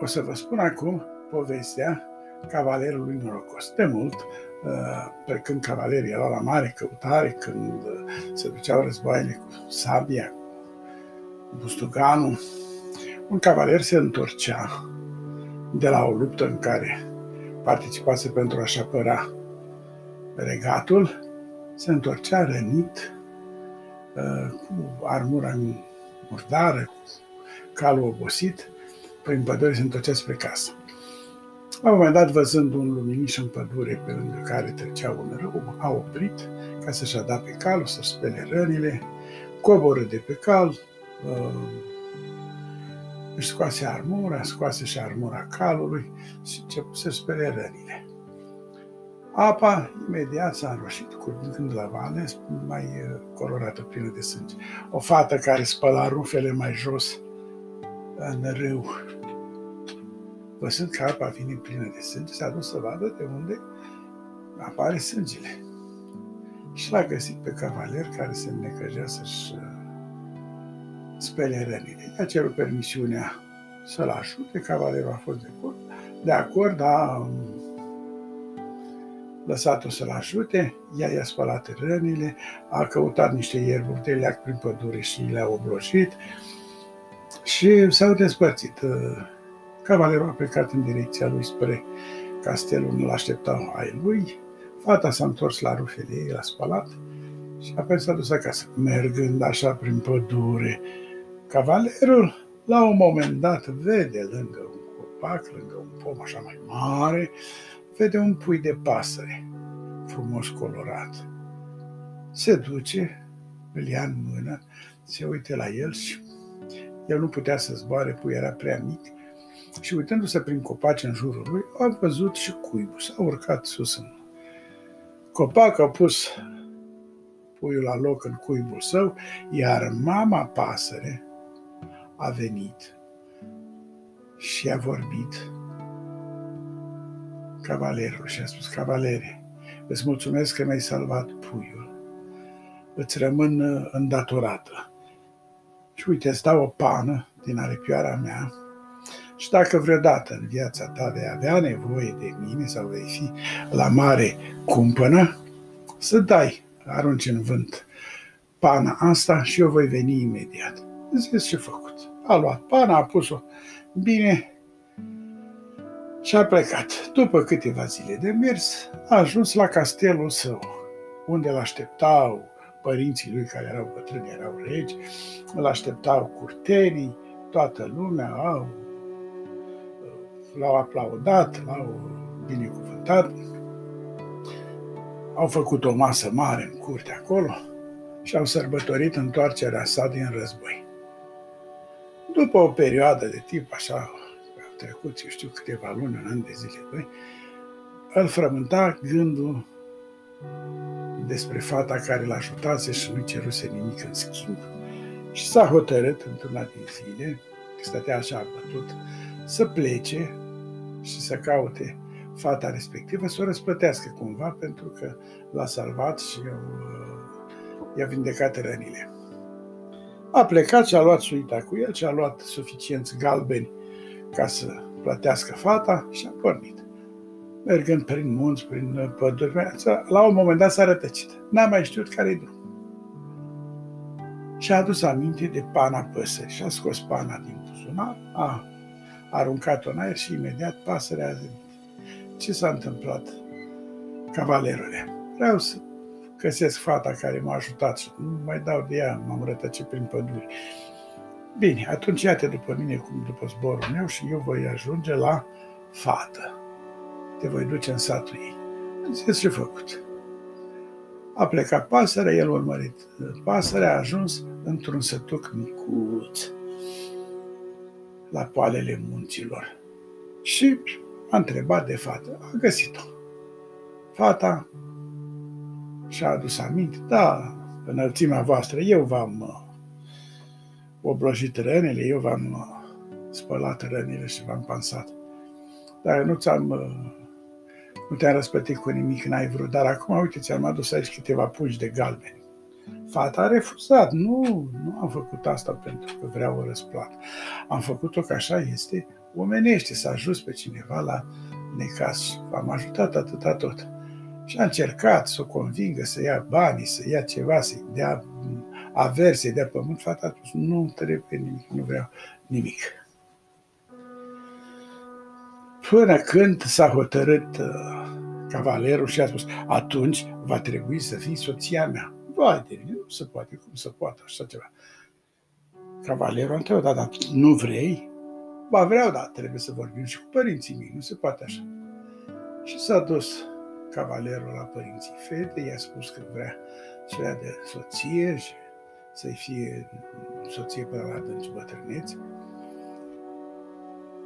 O să vă spun acum povestea cavalerului norocos. De mult, pe când cavalerii erau la mare căutare, când se duceau războaiele cu sabia, cu bustuganul, un cavaler se întorcea de la o luptă în care participase pentru a-și apăra regatul, se întorcea rănit, cu armura murdară, cu calul obosit, prin pădure se întorcea spre casă. La un moment dat, văzând un luminiș în pădure pe lângă care trecea un râu, a oprit ca să-și adapte calul, să-și spele rănile, coboră de pe cal, uh, își scoase armura, scoase și armura calului și început să spele rănile. Apa imediat s-a înroșit, curgând la vale, mai uh, colorată, plină de sânge. O fată care spăla rufele mai jos în râu, văzând că apa vine plină de sânge, s-a dus să vadă de unde apare sângele. Și l-a găsit pe cavaler care se necăjea să-și uh, spele rănile. I-a cerut permisiunea să-l ajute, cavalerul a fost de acord, de acord a um, lăsat-o să-l ajute, ea i-a spălat rănile, a căutat niște ierburi de leac prin pădure și le-a oblojit și s-au despărțit. Uh, cavalerul a plecat în direcția lui spre castelul, nu l-așteptau ai lui, fata s-a întors la rufele ei, l-a spălat și apoi s-a dus acasă. Mergând așa prin pădure, cavalerul la un moment dat vede lângă un copac, lângă un pom așa mai mare, vede un pui de pasăre, frumos colorat. Se duce, îl ia în mână, se uite la el și el nu putea să zboare, pui era prea mic și uitându-se prin copaci în jurul lui, a văzut și cuibul, s-a urcat sus în copac, a pus puiul la loc în cuibul său, iar mama pasăre a venit și a vorbit cavalerul și a spus, cavalere, îți mulțumesc că mi-ai salvat puiul. Îți rămân uh, îndatorată. Și uite, îți dau o pană din aripioara mea și dacă vreodată în viața ta vei avea nevoie de mine sau vei fi la mare cumpănă, să dai, arunci în vânt pana asta și eu voi veni imediat. Zici ce făcut. A luat pana, a pus-o bine și a plecat. După câteva zile de mers, a ajuns la castelul său, unde îl așteptau părinții lui care erau bătrâni, erau regi, îl așteptau curtenii, toată lumea, au, l-au aplaudat, l-au binecuvântat, au făcut o masă mare în curte acolo și au sărbătorit întoarcerea sa din război. După o perioadă de timp, așa, trecut, eu știu, câteva luni, un an de zile, doi, îl frământa gândul despre fata care l-a ajutase și nu ceruse nimic în schimb. Și s-a hotărât într-una din zile, că stătea așa bătut, să plece și să caute fata respectivă, să o răsplătească cumva, pentru că l-a salvat și uh, i-a vindecat rănile. A plecat și a luat suita cu el și a luat suficienți galbeni ca să plătească fata și a pornit. Mergând prin munți, prin păduri, la un moment dat s-a rătăcit. N-a mai știut care-i drum. Și a adus aminte de pana păsării și a scos pana din buzunar, a aruncat-o în aer și imediat pasărea a zis, Ce s-a întâmplat, cavalerule? Vreau să găsesc fata care m-a ajutat și nu mai dau de ea, m-am rătăcit prin păduri. Bine, atunci ia-te după mine cum după zborul meu și eu voi ajunge la fată. Te voi duce în satul ei. Înțeles ce făcut. A plecat pasărea, el urmărit. Pasărea a ajuns într-un sătuc micuț la poalele munților. Și a întrebat de fată. A găsit-o. Fata și-a adus aminte. Da, înălțimea voastră, eu v-am uh, oblojit rănile, eu v-am uh, spălat rănile și v-am pansat. Dar nu ți-am uh, nu te-am răspătit cu nimic, n-ai vrut, dar acum, uite, ți-am adus aici câteva pungi de galbeni. Fata a refuzat. Nu, nu am făcut asta pentru că vreau o răsplată. Am făcut-o că așa este omenește, să ajut pe cineva la necas și am ajutat atâta tot. Și a încercat să o convingă să ia banii, să ia ceva, să-i dea averi, să-i dea pământ. Fata a spus, nu trebuie nimic, nu vreau nimic. Până când s-a hotărât uh, cavalerul și a spus, atunci va trebui să fii soția mea. Vai de mine, nu se poate, cum se poate așa ceva. Cavalerul a întrebat, dar nu vrei? Ba vreau, dar trebuie să vorbim și cu părinții mei, nu se poate așa. Și s-a dus cavalerul la părinții fetei, i-a spus că vrea să ia de soție și să-i fie soție până la adânci bătrâneți.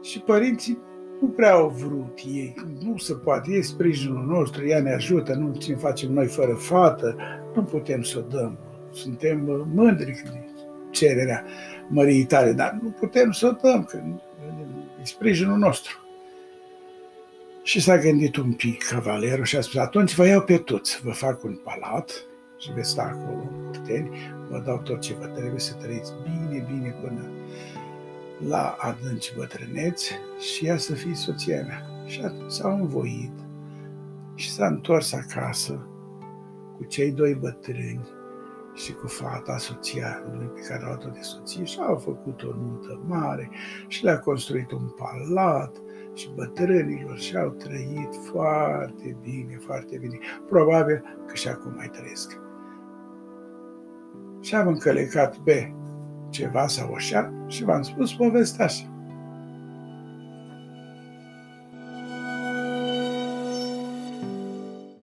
Și părinții nu prea au vrut ei, nu se poate, e sprijinul nostru, ea ne ajută, nu ce facem noi fără fată, nu putem să o dăm. Suntem uh, mândri cu cererea măriei tale, dar nu putem să o dăm, că e sprijinul nostru. Și s-a gândit un pic cavalerul și a spus, atunci vă iau pe toți, vă fac un palat și veți sta acolo în curteni, vă dau tot ce vă trebuie să trăiți bine, bine până la adânci bătrâneți și ea să fie soția mea. Și atunci s-au învoit și s-a întors acasă cu cei doi bătrâni și cu fata, soția lui pe care au de soție și au făcut o nuntă mare și le-a construit un palat și bătrânilor și au trăit foarte bine, foarte bine. Probabil că și acum mai trăiesc. Și am încălecat pe ceva sau așa și v-am spus povestea așa.